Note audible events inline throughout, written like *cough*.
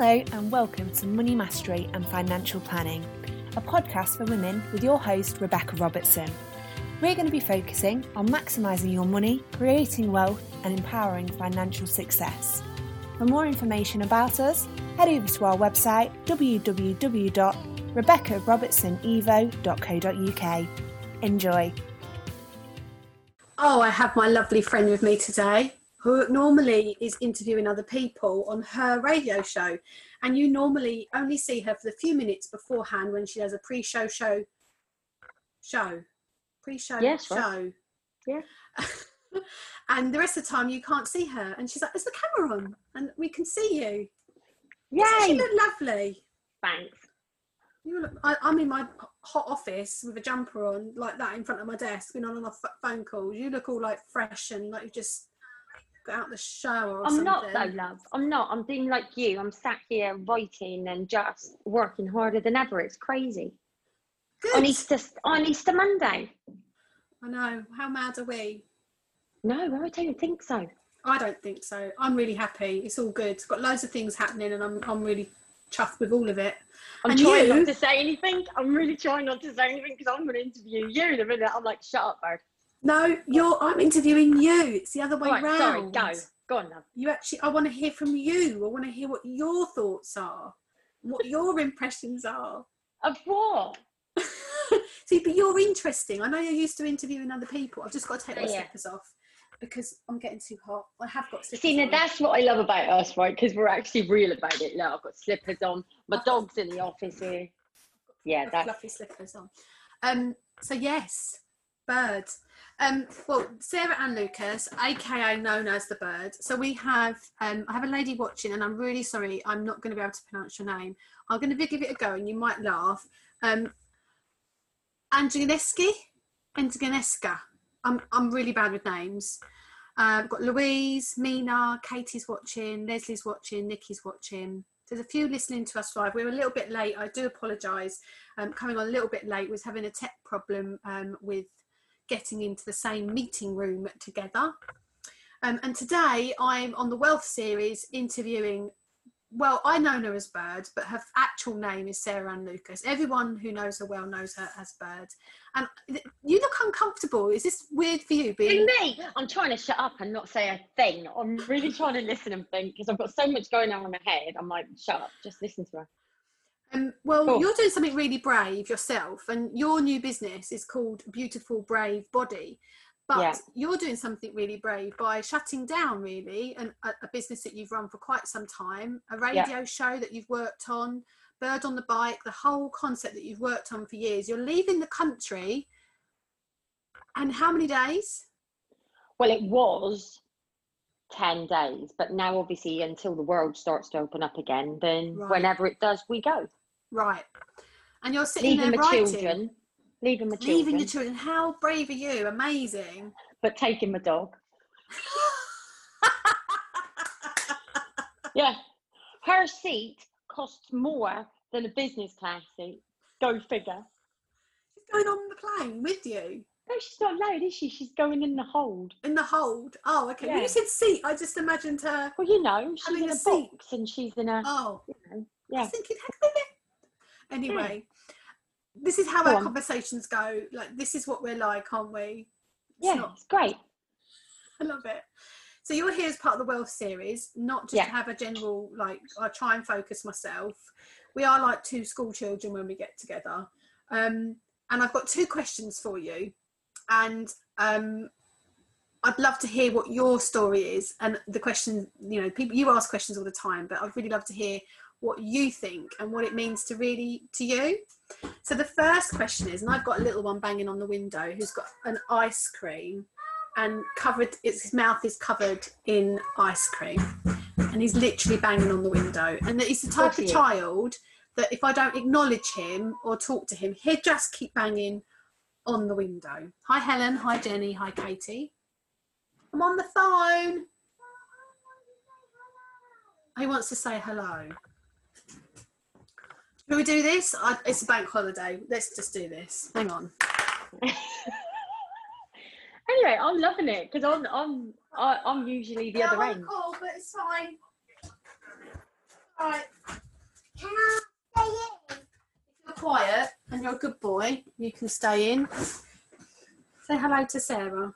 Hello, and welcome to Money Mastery and Financial Planning, a podcast for women with your host, Rebecca Robertson. We're going to be focusing on maximising your money, creating wealth, and empowering financial success. For more information about us, head over to our website www.rebeccarobertsonevo.co.uk. Enjoy. Oh, I have my lovely friend with me today who normally is interviewing other people on her radio show. And you normally only see her for the few minutes beforehand when she does a pre show show. Show. Pre show Yes, show. right. Yeah. *laughs* and the rest of the time you can't see her. And she's like, Is the camera on? And we can see you. Yay! She look lovely. Thanks. You look, I, I'm in my hot office with a jumper on, like that, in front of my desk, been on and off phone calls. You look all like fresh and like you just out the shower or I'm something. not though, love. I'm not. I'm being like you. I'm sat here writing and just working harder than ever. It's crazy. Good. On Easter on Easter Monday. I know. How mad are we? No, I don't think so. I don't think so. I'm really happy. It's all good. It's got loads of things happening, and I'm I'm really chuffed with all of it. I'm And trying you? not to say anything. I'm really trying not to say anything because I'm going to interview you in a minute. I'm like, shut up, bird. No, you're. I'm interviewing you. It's the other way Right, round. sorry, go. Go on, love. You actually. I want to hear from you. I want to hear what your thoughts are, what your impressions are. Of what? *laughs* See, but you're interesting. I know you're used to interviewing other people. I've just got to take my Yeah. slippers off because I'm getting too hot. I have got slippers. See, now on. that's what I love about us, right? Because we're actually real about it. Look, I've got slippers on. My dog's in the office here. Yeah, Got that's fluffy slippers on. Um, so yes, bird. Um, well, Sarah Ann Lucas, aka known as the bird. So we have, um, I have a lady watching, and I'm really sorry, I'm not going to be able to pronounce your name. I'm going to give it a go, and you might laugh. Um, Angeneska. I'm I'm really bad with names. Uh, I've got Louise, Mina, Katie's watching, Leslie's watching, Nikki's watching. There's a few listening to us live. We're a little bit late. I do apologise. Um, coming on a little bit late was having a tech problem um, with getting into the same meeting room together. Um, and today I'm on the Wealth series interviewing. Well, I know her as Bird, but her actual name is Sarah Ann Lucas. Everyone who knows her well knows her as Bird. And you look uncomfortable. Is this weird for you? Being In me, I'm trying to shut up and not say a thing. I'm really trying to listen and think because I've got so much going on in my head. I'm like, shut up, just listen to her. Um, well, Cool. you're doing something really brave yourself, and your new business is called Beautiful Brave Body. But Yeah. you're doing something really brave by shutting down, really, an, a, a business that you've run for quite some time, a radio show that you've worked on, Bird on the Bike, the whole concept that you've worked on for years. You're leaving the country, and how many days? Well, it was 10 days, but now obviously until the world starts to open up again, then Right. whenever it does, we go. Right. And you're sitting Leaving there writing. children, leaving my children, Leaving your children. How brave are you? Amazing. but taking my dog. *laughs* Yeah, her seat costs more than a business class seat. Go figure. She's going on the plane with you. No, she's not loud, is she? She's going in the hold. In the hold. Oh, okay. When you said seat, I just imagined her. Well, you know, she's in a a, seat. box and she's in a. Oh, You know, I was yeah. thinking, heck of it. Anyway, this is how Go our on. conversations go. Like, this is what we're like, aren't we? It's Yeah, not- it's great. *laughs* I love it. So you're here as part of the Wealth series, not just Yeah. to have a general like. I try and focus myself. We are like two school children when we get together, um, and I've got two questions for you, and um, I'd love to hear what your story is. And the question, you know, people you ask questions all the time, but I'd really love to hear what you think and what it means to really to you. So the first question is, and I've got a little one banging on the window who's got an ice cream and covered it's, his mouth is covered in ice cream and he's literally banging on the window. And he's the type of child that if i don't acknowledge him or talk to him he'll just keep banging on the window. Hi helen. Hi jenny. Hi katie. I'm on the phone. He wants to say hello Shall we do this? I, it's a bank holiday. Let's just do this. Hang on. *laughs* Anyway, I'm loving it because I'm I'm I- I'm usually the Yeah, other I'm on end. call, but it's fine. All right. If you're quiet and you're a good boy, you can stay in. Say hello to Sarah.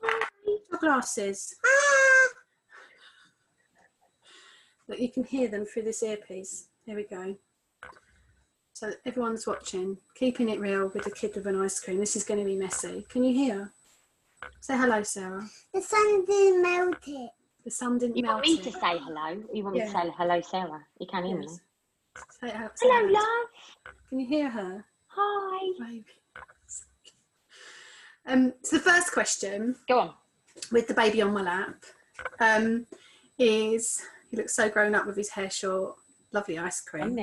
Hi. Your glasses. Ah. Look, you can hear them through this earpiece. There we go. So everyone's watching, keeping it real with a kid with an ice cream. This is going to be messy. Can you hear? Say hello, Sarah. The sun didn't melt it. The sun didn't You melt want me it. to say hello? You want me to say hello, Sarah? You can't hear me. Yes. Say, uh, say Hello, hello. love. Can you hear her? Hi. Baby. Um, so the first question Go on. with the baby on my lap um, is he looks so grown up with his hair short. Lovely ice cream. On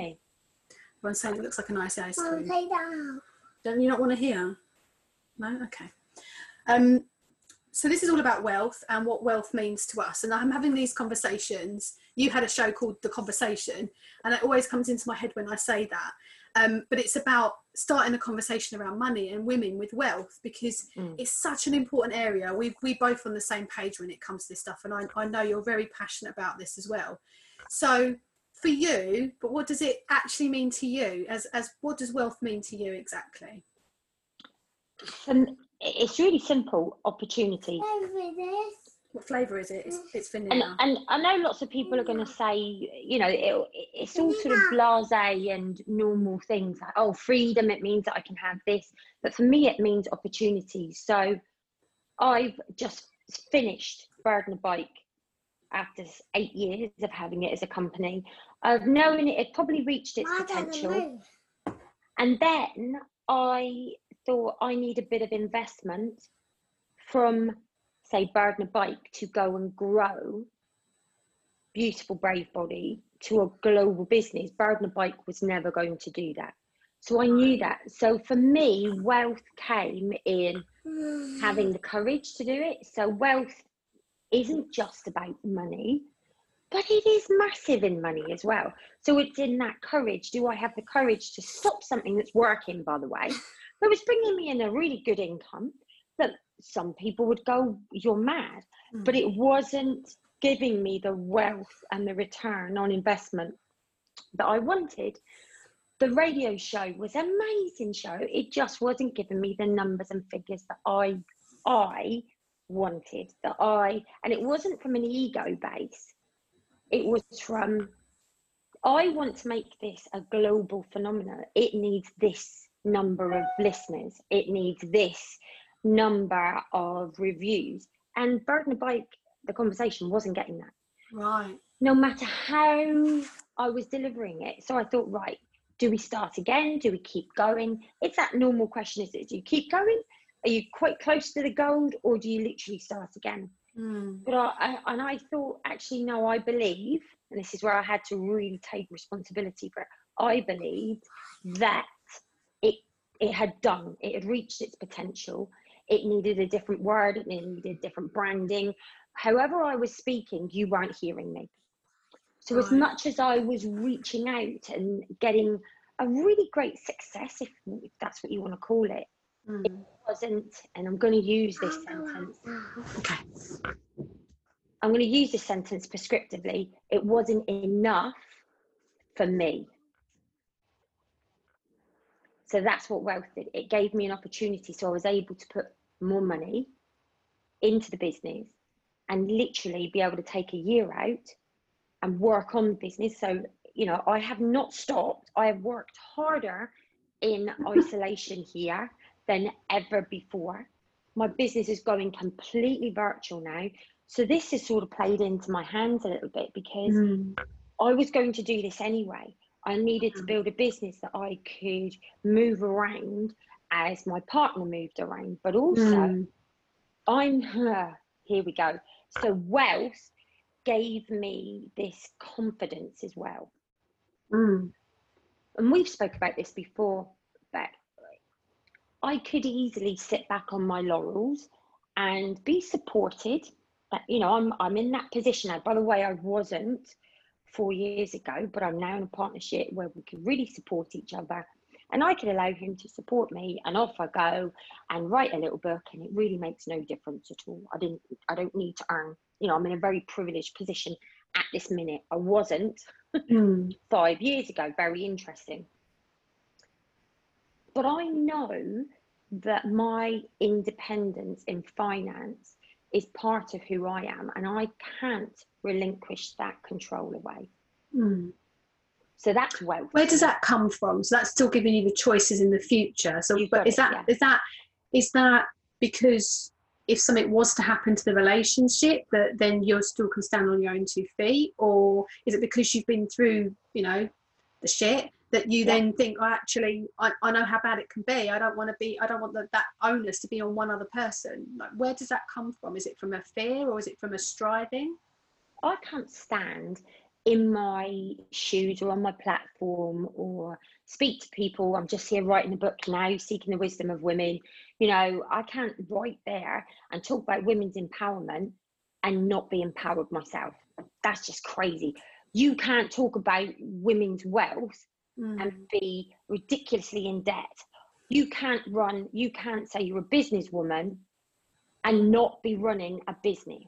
me. Everyone's saying it looks like a nice ice cream. play down. Don't you not want to hear? No? Okay. Um, so this is all about wealth and what wealth means to us. And I'm having these conversations. You had a show called The Conversation, and it always comes into my head when I say that. Um, but it's about starting a conversation around money and women with wealth because Mm. it's such an important area. We we both on the same page when it comes to this stuff, and I, I know you're very passionate about this as well. So for you, but what does it actually mean to you? As as what does wealth mean to you exactly? Um, it's really simple opportunity. What flavour is it? It's, it's And, vanilla. and I know lots of people are going to say, you know, it, it's all sort of blase and normal things like, oh, freedom, it means that I can have this. But for me, it means opportunities. So I've just finished Bird and a Bike after eight years of having it as a company, of knowing it had probably reached its potential. And then I thought I need a bit of investment from, say, Bird and a Bike to go and grow Beautiful Brave Body to a global business. Bird and a Bike was never going to do that. So I knew that. So for me, wealth came in *sighs* having the courage to do it. So wealth isn't just about money, but it is massive in money as well. So it's in that courage. Do I have the courage to stop something that's working, by the way, that was bringing me in a really good income? That some people would go, You're mad. Mm. But it wasn't giving me the wealth and the return on investment that I wanted. The radio show was an amazing show. It just wasn't giving me the numbers and figures that I I wanted. That I and it wasn't from an ego base. It was from I want to make this a global phenomenon. It needs this number of listeners. It needs this number of reviews. And Bird and Bike, the conversation wasn't getting that right. no matter how I was delivering it. So I thought, right, do we start again? Do we keep going? It's that normal question is it do you keep going? Are you quite close to the gold or do you literally start again? Mm. But I, I and I thought, actually, no, I believe, and this is where I had to really take responsibility for it. I believed that it it had done, it had reached its potential. It needed a different word, it needed different branding. However, I was speaking, you weren't hearing me. So, as much as I was reaching out and getting a really great success, if that's what you want to call it, Mm. wasn't, and I'm going to use this sentence Okay. I'm going to use this sentence prescriptively. It wasn't enough for me. So that's what wealth did. It gave me an opportunity. So I was able to put more money into the business and literally be able to take a year out and work on the business. So, you know, I have not stopped. I have worked harder in *laughs* isolation here than ever before. My business is going completely virtual now. So this has sort of played into my hands a little bit because Mm. I was going to do this anyway. I needed to Mm. build a business that I could move around as my partner moved around, but also Mm. I'm her. Here we go. So wealth gave me this confidence as well. Mm. And we've spoke about this before, I could easily sit back on my laurels and be supported. That you know, I'm I'm in that position now. By the way, I wasn't four years ago, but I'm now in a partnership where we can really support each other. And I can allow him to support me and off I go and write a little book and it really makes no difference at all. I didn't I don't need to earn, you know, I'm in a very privileged position at this minute. I wasn't Mm. *laughs* five years ago. Very interesting. But I know that my independence in finance is part of who I am, and I can't relinquish that control away. Mm. So that's wealth. Where does that come from? So that's still giving you the choices in the future. So, You've but is it, that yeah. is that is that because if something was to happen to the relationship, that then you're still can stand on your own two feet, or is it because you've been through, you know, the shit that you Yeah. then think, oh, actually, I, I know how bad it can be. I don't want to be. I don't want the, that onus to be on one other person. Like, where does that come from? Is it from a fear, or is it from a striving? I can't stand in my shoes or on my platform or speak to people. I'm just here writing a book now, seeking the wisdom of women. You know, I can't write there and talk about women's empowerment and not be empowered myself. That's just crazy. You can't talk about women's wealth Mm. and be ridiculously in debt. You can't run, you can't say you're a businesswoman and not be running a business.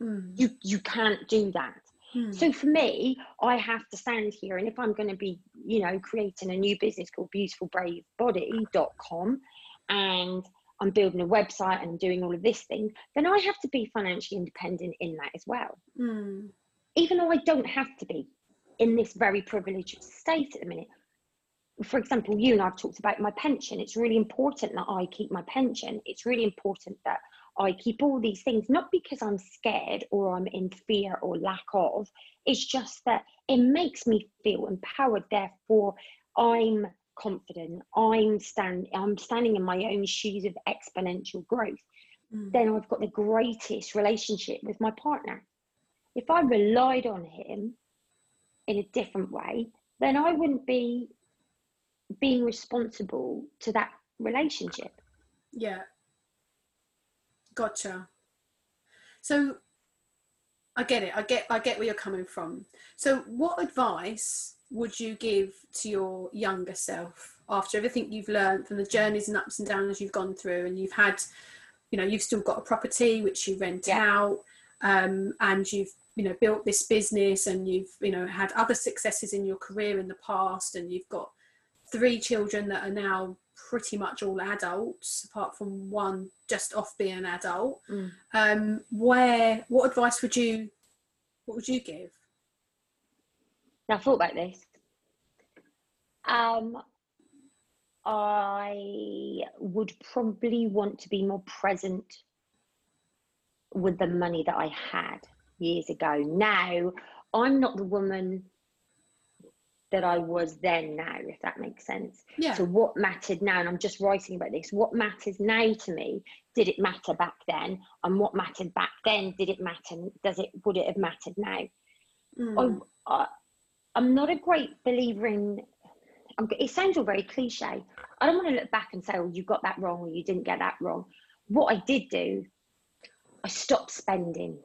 Mm. You you can't do that. Mm. So for me, I have to stand here, and if I'm going to be, you know, creating a new business called beautifulbravebody.com, and I'm building a website and I'm doing all of this thing, then I have to be financially independent in that as well. Mm. Even though I don't have to be in this very privileged state at the minute. For example, you and I've talked about my pension. It's really important that I keep my pension. It's really important that I keep all these things, not because I'm scared or I'm in fear or lack of. It's just that it makes me feel empowered. Therefore, I'm confident. I'm stand. I'm standing in my own shoes of exponential growth. Mm. Then I've got the greatest relationship with my partner. If I relied on him in a different way, then I wouldn't be being responsible to that relationship. Yeah. Gotcha. So I get it. I get I get where you're coming from. So what advice would you give to your younger self after everything you've learned from the journeys and ups and downs you've gone through and you've had you know, you've still got a property which you rent Yeah. out, um, and you've you know built this business and you've you know had other successes in your career in the past and you've got three children that are now pretty much all adults apart from one just off being an adult Mm. um where what advice would you what would you give Now, I thought about this. Um, I would probably want to be more present with the money that I had years ago. Now, I'm not the woman that I was then now, if that makes sense. yeah So what mattered now, and I'm just writing about this, what matters now to me, did it matter back then? And what mattered back then, did it matter? Does it would it have mattered now? Mm. I, I, I'm not a great believer in. I'm, it sounds all very cliche. I don't want to look back and say, "Oh, you got that wrong," or "You didn't get that wrong." What I did do, I stopped spending.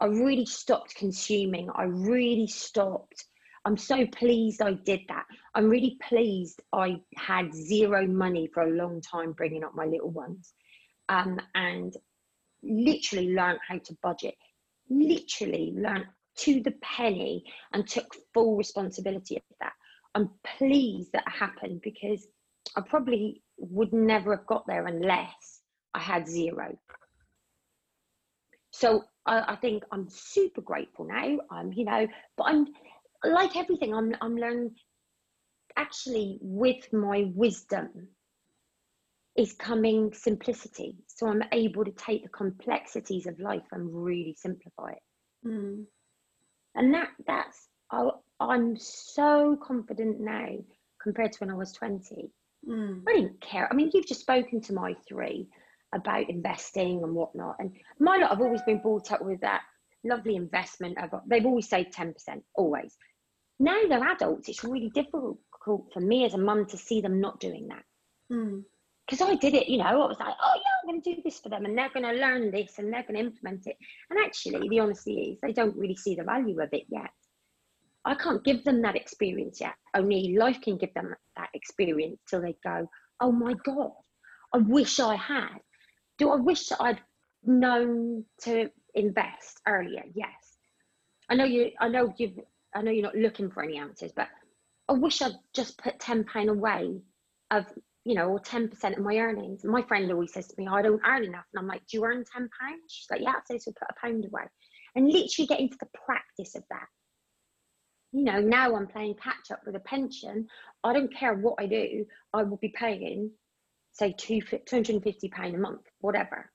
I really stopped consuming. I really stopped. I'm so pleased I did that. I'm really pleased I had zero money for a long time bringing up my little ones, um, and literally learned how to budget. Literally learned to the penny and took full responsibility of that. I'm pleased that happened because I probably would never have got there unless I had zero. So I, I think I'm super grateful now. I'm, you know, but I'm like everything. I'm, I'm learning. Actually, with my wisdom, is coming simplicity. So I'm able to take the complexities of life and really simplify it Mm. and that that's I, i'm so confident now compared to when i was 20 Mm. i didn't care i mean you've just spoken to my three about investing and whatnot and my lot have always been brought up with that lovely investment of they've always saved 10% always now they're adults it's really difficult for me as a mum to see them not doing that Mm. because I did it, you know, I was like, oh yeah, I'm going to do this for them, and they're going to learn this, and they're going to implement it. And actually, the honesty is, they don't really see the value of it yet. I can't give them that experience yet. Only life can give them that experience till they go, oh my god, I wish I had. Do I wish that I'd known to invest earlier? Yes. I know you. I know you've I know you're not looking for any answers, but I wish I'd just put ten pound away of you know, or ten percent of my earnings. My friend always says to me, "I don't earn enough," and I'm like, "Do you earn ten pounds?" She's like, "Yeah." So so put a pound away, and literally get into the practice of that. You know, now I'm playing catch up with a pension. I don't care what I do. I will be paying, say, two two hundred and fifty pound a month, whatever.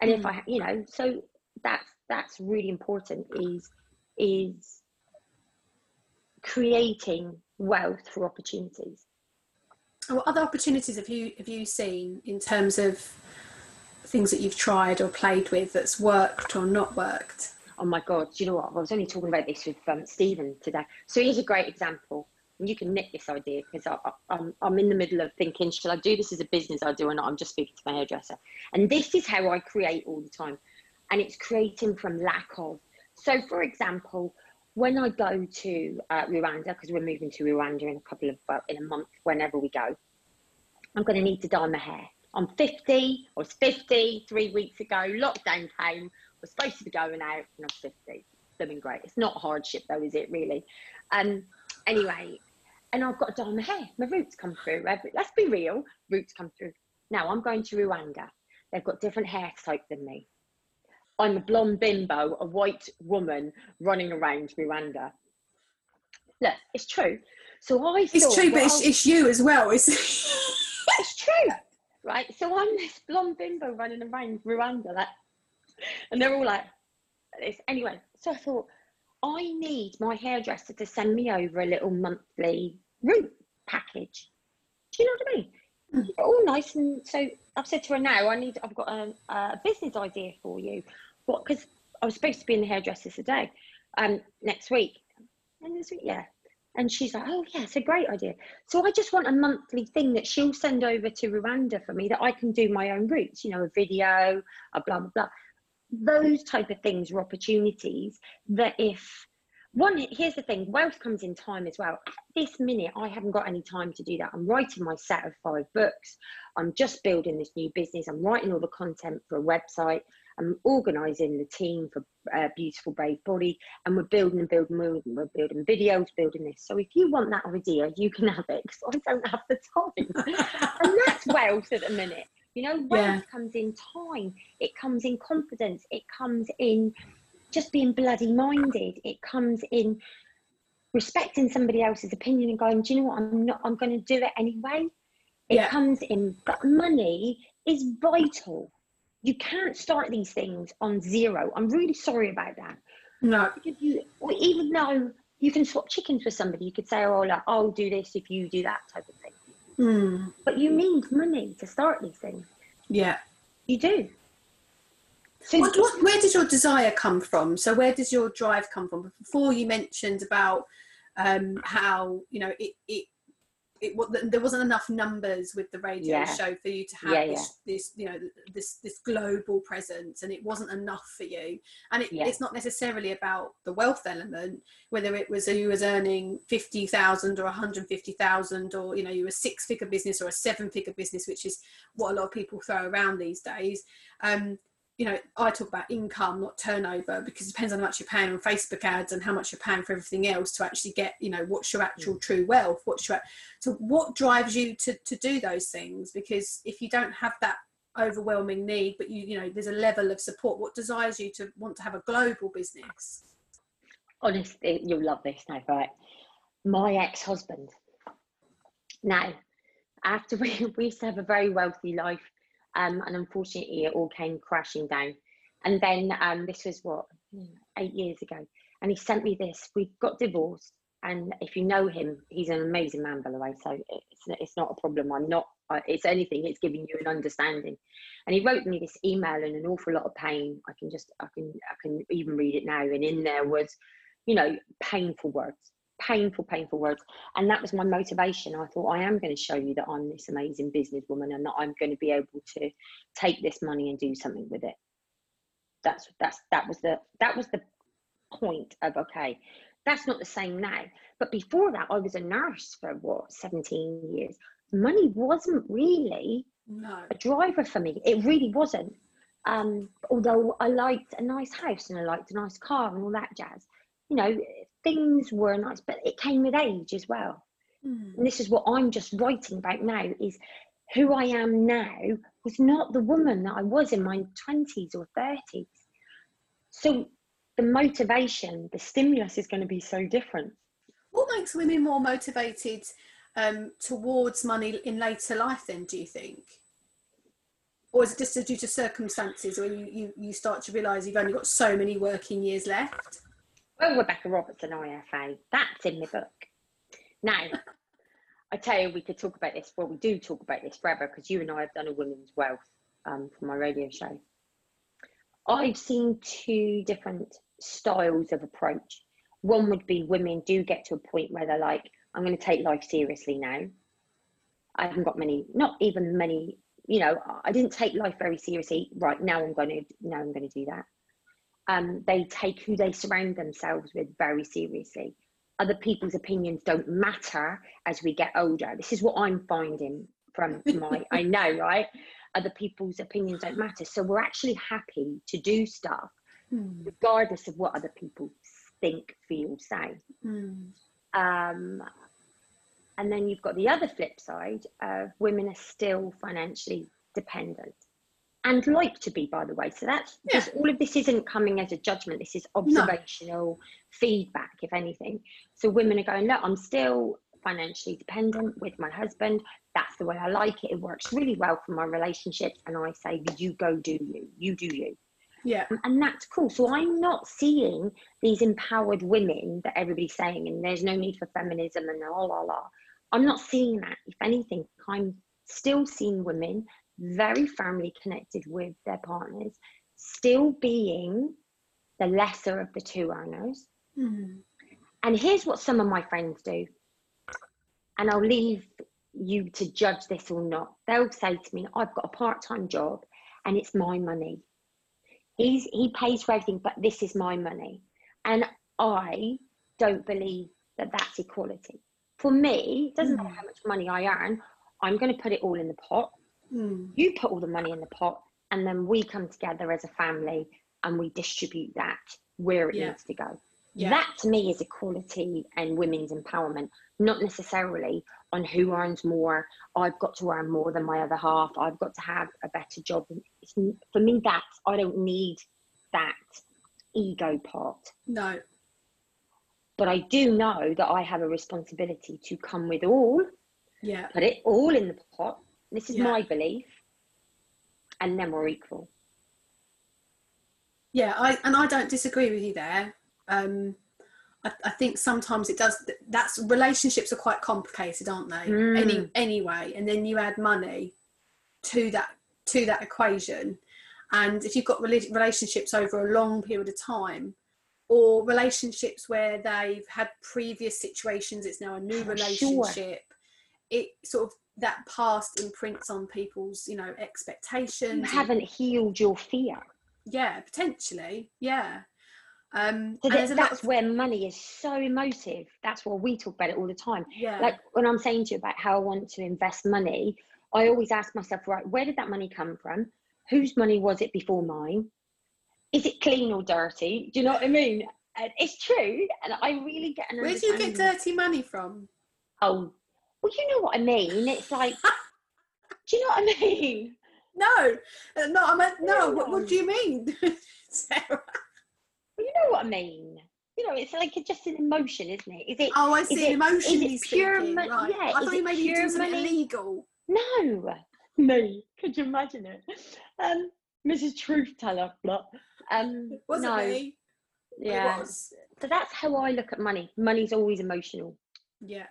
And if I, you know, so that's that's really important. Is is creating wealth through opportunities. What other opportunities have you have you seen in terms of things that you've tried or played with that's worked or not worked? Oh my God, do you know what? I was only talking about this with um, Stephen today. So here's a great example. And you can nick this idea because I'm, I'm in the middle of thinking, should I do this as a business I do or not? I'm just speaking to my hairdresser. And this is how I create all the time. And it's creating from lack of. So, for example, when I go to uh, Rwanda, because we're moving to Rwanda in a couple of, in a month, whenever we go, I'm going to need to dye my hair. I'm 50, I was 50 three weeks ago, lockdown came, I was supposed to be going out, and I'm 50. Blooming great. It's not hardship though, is it really? Um, anyway, and I've got to dye my hair. My roots come through. Let's be real, roots come through. Now I'm going to Rwanda. They've got different hair type than me. I'm a blonde bimbo, a white woman running around Rwanda. Look, it's true. So I thought It's true, but it's, it's you as well. It's *laughs* it's true, right? So I'm this blonde bimbo running around Rwanda, like, and they're all like this. Anyway, so I thought I need my hairdresser to send me over a little monthly root package. Do you know what I mean? All nice, and so I've said to her now, I need, I've got a, a business idea for you. What? Because I was supposed to be in the hairdresser today, um, next week. And this week, yeah. And she's like, oh, yeah, it's a great idea. So I just want a monthly thing that she'll send over to Rwanda for me that I can do my own roots, you know, a video, a blah, blah, blah. Those type of things are opportunities that if one, here's the thing wealth comes in time as well. At this minute, I haven't got any time to do that. I'm writing my set of five books. I'm just building this new business. I'm writing all the content for a website. I'm organising the team for uh, Beautiful Brave Body, and we're building and building, we're, we're building videos, building this. So if you want that idea, you can have it because I don't have the time. *laughs* and that's wealth at the minute. You know, wealth Yeah. comes in time, it comes in confidence, it comes in just being bloody minded, it comes in respecting somebody else's opinion and going, do you know what, I'm not, I'm going to do it anyway. It Yeah. comes in, but money is vital. You can't start these things on zero. I'm really sorry about that. no. Because you, even though you can swap chickens with somebody, you could say, oh, like, I'll do this if you do that type of thing. Hmm. But you need money to start these things. Yeah. You do. What, what, where does your desire come from? So where does your drive come from? Before you mentioned about um, how you know it it. It, there wasn't enough numbers with the radio Yeah. show for you to have Yeah, this, this, you know, this this global presence, and it wasn't enough for you. And it, Yeah. it's not necessarily about the wealth element, whether it was you was earning fifty thousand or one hundred fifty thousand, or you know, you were a six figure business or a seven figure business, which is what a lot of people throw around these days. Um, you know, I talk about income, not turnover, because it depends on how much you're paying on Facebook ads and how much you're paying for everything else to actually get, you know, what's your actual mm. true wealth? What's your so what drives you to to do those things? Because if you don't have that overwhelming need, but you you know, there's a level of support. What desires you to want to have a global business? honestly, you'll love this now, right? My ex-husband. Now, after *laughs* we, we used to have a very wealthy life, um, and unfortunately, it all came crashing down. And then um, this was what eight years ago, and he sent me this. We got divorced, and if you know him, he's an amazing man, by the way. So it's it's not a problem. I'm not. It's anything. It's giving you an understanding. And he wrote me this email in an awful lot of pain. I can just I can I can even read it now. And in there was you know, painful words, painful, painful words. And that was my motivation. I thought, I am going to show you that I'm this amazing businesswoman and that I'm going to be able to take this money and do something with it. That's that's that was the that was the point of okay, that's not the same now. But before that, I was a nurse for what 17 years. Money wasn't really No. a driver for me. It really wasn't. Um, although I liked a nice house and I liked a nice car and all that jazz. You know, things were nice, but it came with age as well. Mm. And this is what I'm just writing about now is who I am now was not the woman that I was in my 20s or 30s. So the motivation, the stimulus is going to be so different. What makes women more motivated um, towards money in later life then, do you think? Or is it just due to circumstances when you, you, you start to realise you've only got so many working years left? Well, Rebecca Robertson IFA, that's in the book. Now, *laughs* I tell you, we could talk about this. Well, we do talk about this forever because you and I have done a women's wealth um, for my radio show. I've seen two different styles of approach. One would be women do get to a point where they're like, I'm going to take life seriously now. I haven't got many, not even many, you know, I didn't take life very seriously. Right now, I'm going to, now I'm going to do that. Um, they take who they surround themselves with very seriously. Other people's opinions don't matter as we get older. This is what I'm finding from my, *laughs* I know, right? Other people's opinions don't matter. So we're actually happy to do stuff Hmm. regardless of what other people think, feel, say. Hmm. Um, and then you've got the other flip side of women are still financially dependent and like to be, by the way. So that's Yeah. this, all of this isn't coming as a judgment. This is observational feedback, if anything. So women are going, look, I'm still financially dependent with my husband. That's the way I like it. It works really well for my relationships. And I say, you go do you, you do you Yeah. Um, and that's cool. So I'm not seeing these empowered women that everybody's saying, and there's no need for feminism and la la la. I'm not seeing that. If anything, I'm still seeing women very firmly connected with their partners, still being the lesser of the two earners. Hmm. And here's what some of my friends do, and I'll leave you to judge this or not. They'll say to me, I've got a part time job and it's my money. He's, he pays for everything, but this is my money. And I don't believe that that's equality. For me, it doesn't matter how much money I earn, I'm going to put it all in the pot. Hmm. You put all the money in the pot, and then we come together as a family and we distribute that where it Yeah. needs to go. Yeah. That to me is equality and women's empowerment, not necessarily on who earns more. I've got to earn more than my other half. I've got to have a better job. It's, for me, that's I don't need that ego part. No. But I do know that I have a responsibility to come with all, Yeah. put it all in the pot. This is Yeah. my belief, and then we're equal. Yeah, I and I don't disagree with you there. Um, I, I think sometimes it does. That's relationships are quite complicated, aren't they? Mm. Any anyway, and then you add money to that to that equation, and if you've got relationships over a long period of time, or relationships where they've had previous situations, it's now a new For sure. relationship. It sort of that past imprints on people's you know expectations. You haven't healed your fear. yeah potentially yeah um So that, there's a lot that's where money is so emotive. That's why we talk about it all the time. yeah Like when I'm saying to you about how I want to invest money, I always ask myself, right, where did that money come from? Whose money was it before mine? Is it clean or dirty? Do you know what I mean? And it's true, and I really get an where do you get dirty money from Oh, well, you know what I mean. It's like, *laughs* do you know what I mean? no uh, no i meant no what, what do you mean *laughs* Sarah? Well, you know what I mean. You know, it's like it's just an emotion, isn't it? Is it? oh i see it- emotionally is it pure mon- right yeah, i is thought you it maybe you something illegal No, *laughs* no. Could you imagine it? Um, Mrs. Truth Teller. Blah. Um, was no. it me Yeah. it was So that's how I look at money. Money's always emotional. Yeah.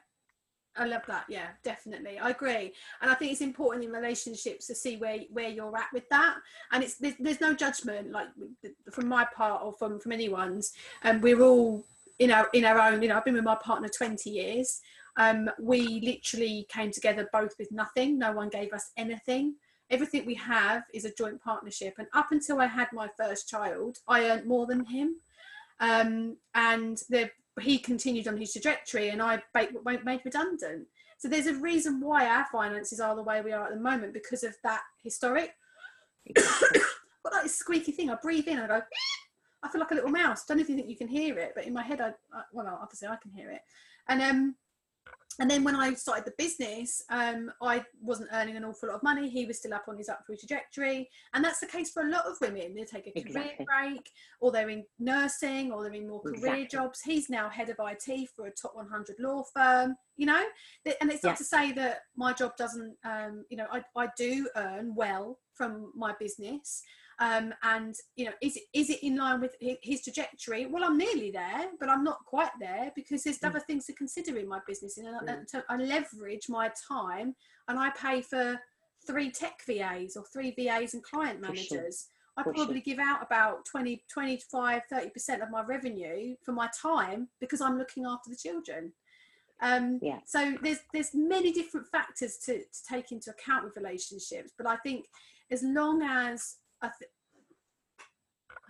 I love that. Yeah, definitely. I agree. And I think it's important in relationships to see where where you're at with that. And it's there's, there's no judgment like from my part or from from anyone's. And we're all in our in our own. You know, I've been with my partner 20 years. Um, we literally came together both with nothing. No one gave us anything. Everything we have is a joint partnership. And up until I had my first child, I earned more than him. Um, and the he continued on his trajectory and I wa- made redundant. So there's a reason why our finances are the way we are at the moment because of that historic. *coughs* Got like this squeaky thing. I breathe in, I go. *sniffs* I feel like a little mouse. Don't know if you think you can hear it, but in my head, I, I well, obviously I can hear it. And um, and then when I started the business, um, I wasn't earning an awful lot of money. He was still up on his upward trajectory, and that's the case for a lot of women. They take a career break, or they're in nursing, or they're in more career Exactly. jobs. He's now head of IT for a top 100 law firm. You know, and it's not Yeah. to say that my job doesn't. Um, you know, I, I do earn well from my business. Um, and you know, is it is it in line with his trajectory? Well, I'm nearly there, but I'm not quite there because there's Mm. other things to consider in my business, and I, Mm. I leverage my time, and I pay for three tech VAs or three VAs and client For sure. managers. I For probably give out about 20, 25, 30% of my revenue for my time because I'm looking after the children. Um, Yeah. So there's there's many different factors to, to take into account with relationships, but I think as long as I th-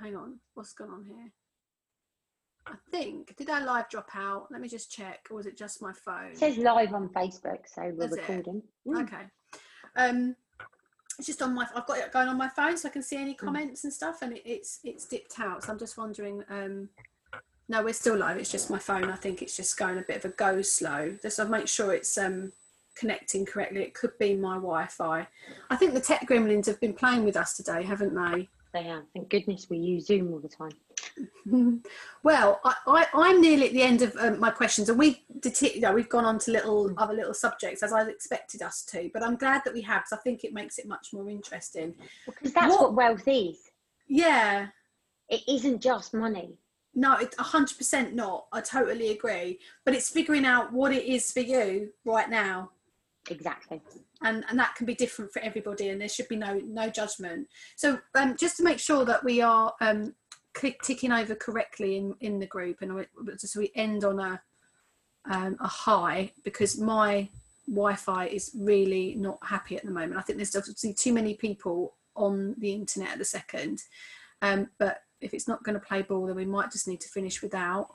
hang on, what's going on here? I think did our live drop out? Let me just check, or was it just my phone? It says live on Facebook, so we're recording. Mm. Okay. Um, it's just on my. I've got it going on my phone, so I can see any comments and stuff, and it, it's it's dipped out. So I'm just wondering. Um, no, we're still live. It's just my phone. I think it's just going a bit of a go slow. Just to make sure it's um connecting correctly. It could be my Wi-Fi. I think the tech gremlins have been playing with us today, haven't they? They are. Thank goodness we use Zoom all the time. *laughs* well, I, I, I'm nearly at the end of um, my questions, and we deti- you know, we've gone on to little other little subjects as I expected us to. But I'm glad that we have, because I think it makes it much more interesting. Because that's What- what wealth is. Yeah, It isn't just money. no, it's hundred percent not. I totally agree. But it's figuring out what it is for you right now, Exactly. and and that can be different for everybody, and there should be no no judgment. So um, just to make sure that we are um, click, ticking over correctly in in the group, and we, so we end on a um, a high because my Wi-Fi is really not happy at the moment. I think there's obviously too many people on the internet at the second, um, but if it's not going to play ball, then we might just need to finish without.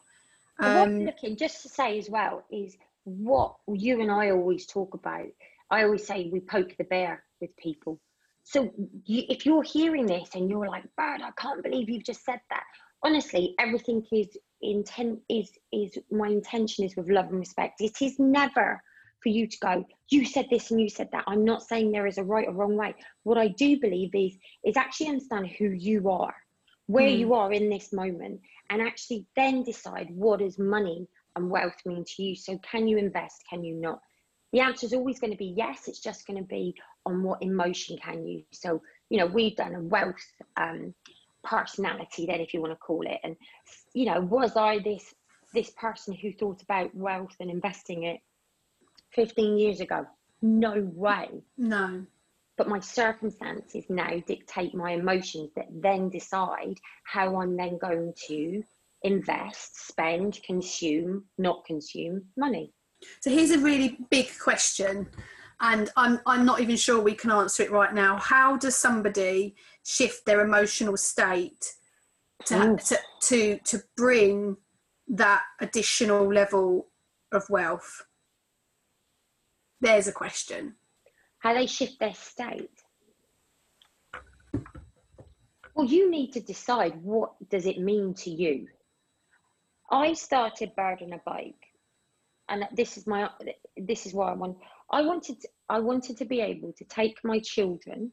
But what I'm Um, looking, just to say as well, is what you and I always talk about. I always say we poke the bear with people. So you, if you're hearing this and you're like, Bird, I can't believe you've just said that. Honestly, everything is intent is is my intention is with love and respect. It is never for you to go, you said this and you said that. I'm not saying there is a right or wrong way. What I do believe is is actually understand who you are, where Hmm. you are in this moment, and actually then decide what is money and wealth mean to you. So can you invest? Can you not? The answer is always going to be yes. It's just going to be on what emotion can you. So you know we've done a wealth um, personality then, if you want to call it, and you know was I this this person who thought about wealth and investing it 15 years ago? No way no, but my circumstances now dictate my emotions that then decide how I'm then going to invest, spend, consume, not consume money. So here's a really big question, and I'm I'm not even sure we can answer it right now. How does somebody shift their emotional state to to to, to bring that additional level of wealth? There's a question. How they shift their state. Well, you need to decide what does it mean to you. I started on a bike, and this is my this is why I want. I wanted I wanted to be able to take my children,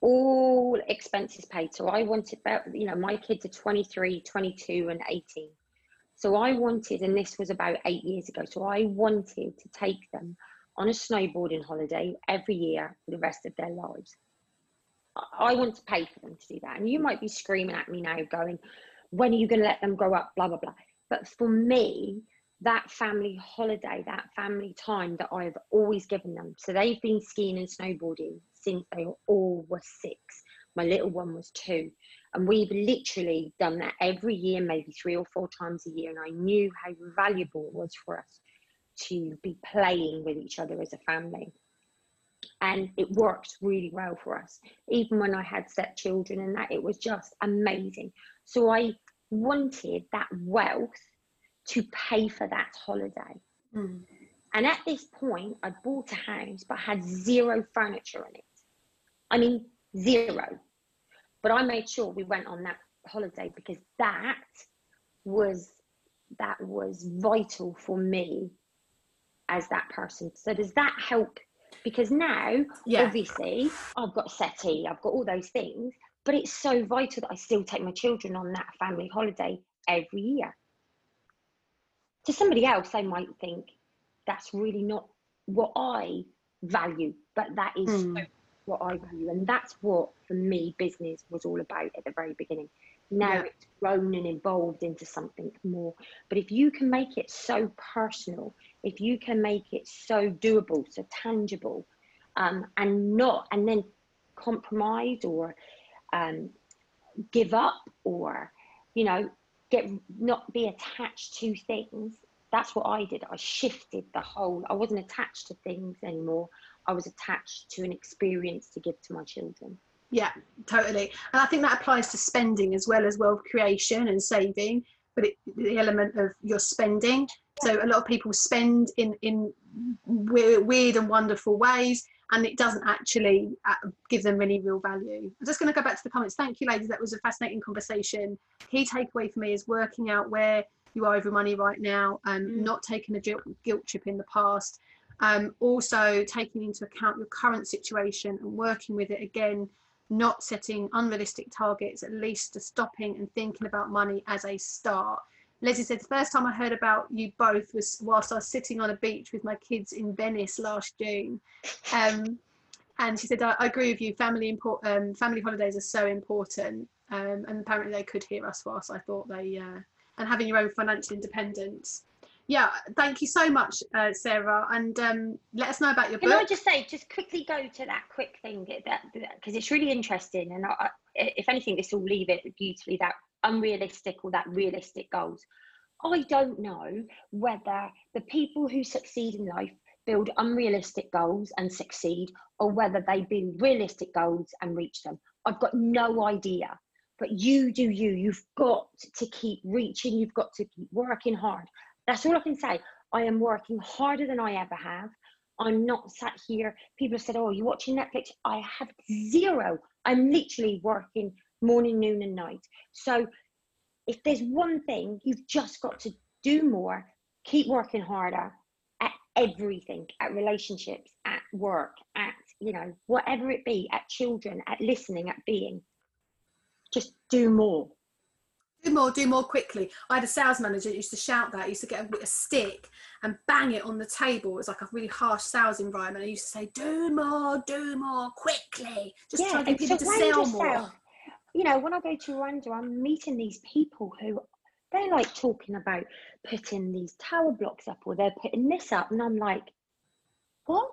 all expenses paid. So I wanted about you know my kids are 23, 22, and 18. So I wanted, and this was about eight years ago. So I wanted to take them on a snowboarding holiday every year for the rest of their lives. I want to pay for them to do that. And you might be screaming at me now, going, when are you going to let them grow up? Blah, blah, blah. But for me, that family holiday, that family time that I've always given them. So they've been skiing and snowboarding since they all were six. My little one was two. And we've literally done that every year, maybe three or four times a year. And I knew how valuable it was for us to be playing with each other as a family. And it worked really well for us. Even when I had step children and that, it was just amazing. So I wanted that wealth to pay for that holiday. Mm. And at this point, I bought a house but had zero furniture in it. I mean, zero. But I made sure we went on that holiday because that was that was vital for me as that person. So does that help? Because now, Yeah. obviously, I've got a settee, I've got all those things, but it's so vital that I still take my children on that family holiday every year. To somebody else, they might think that's really not what I value, but that is so Mm. what I value. And that's what, for me, business was all about at the very beginning. Now Yeah. it's grown and evolved into something more. But if you can make it so personal, if you can make it so doable, so tangible, um, and not, and then compromise or um, give up or, you know, get not be attached to things. That's what I did. I shifted the whole. I wasn't attached to things anymore. I was attached to an experience to give to my children. Yeah, totally. And I think that applies to spending as well as wealth creation and saving, but it, the element of your spending. So a lot of people spend in in weird, weird and wonderful ways, and it doesn't actually uh, give them any real value. I'm just going to go back to the comments. Thank you, ladies. That was a fascinating conversation. Key takeaway for me is working out where you are with your money right now, and Mm. not taking a guilt, guilt trip in the past. Um, also taking into account your current situation and working with it again not setting unrealistic targets, at least to stopping and thinking about money as a start. Leslie said, the first time I heard about you both was whilst I was sitting on a beach with my kids in Venice last June. Um, and she said, I, I agree with you, family, import, um, family holidays are so important. Um, and apparently they could hear us whilst I thought they, uh, and having your own financial independence. Yeah, thank you so much, uh, Sarah. And um, let us know about your Can book. Can I just say, just quickly go to that quick thing that because it's really interesting, and I, I- if anything, this will leave it beautifully. That unrealistic or that realistic goals. I don't know whether the people who succeed in life build unrealistic goals and succeed, or whether they build realistic goals and reach them. I've got no idea. But you do you. You've got to keep reaching. You've got to keep working hard. That's all I can say. I am working harder than I ever have. I'm not sat here. People have said, Oh, you're watching Netflix? I have zero. I'm literally working morning, noon, and night. So if there's one thing, you've just got to do more, keep working harder at everything, at relationships, at work, at, you know, whatever it be, at children, at listening, at being. Just do more. do more, do more quickly. I had a sales manager that used to shout that. He used to get a, a stick and bang it on the table. It was like a really harsh sales environment. I used to say, "Do more, do more, quickly." Just try to get people to sell more. You know, when I go to Rwanda, I'm meeting these people who they're like talking about putting these tower blocks up or they're putting this up, and I'm like, what?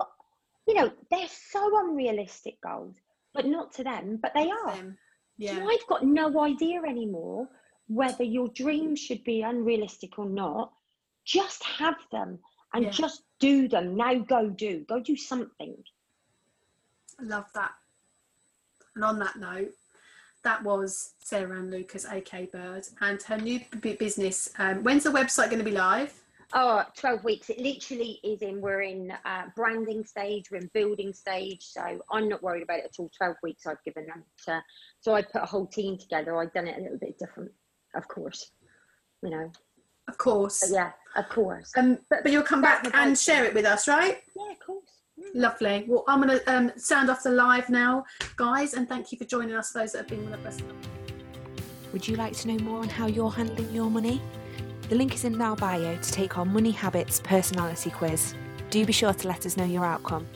You know, they're so unrealistic goals, but not to them, but they are. Them. So Yeah, I've got no idea anymore whether your dreams should be unrealistic or not. Just have them and Yeah. just do them. Now go do. Go do something. I love that. And on that note, that was Sarah Ann Lucas, AK Bird, and her new b- business. Um, when's the website going to be live? Oh, 12 weeks. It literally is in, we're in uh, branding stage, we're in building stage. So I'm not worried about it at all. 12 weeks I've given them. To, so I put a whole team together. I've done it a little bit different, of course. You know, Of course. but yeah, of course. Um, but, but you'll come back and share it with us, right? Yeah, of course. Lovely. Well, I'm going to um, sound off the live now, guys, and thank you for joining us, those that have been with us. Would you like to know more on how you're handling your money? The link is in our bio to take our Money Habits personality quiz. Do be sure to let us know your outcome.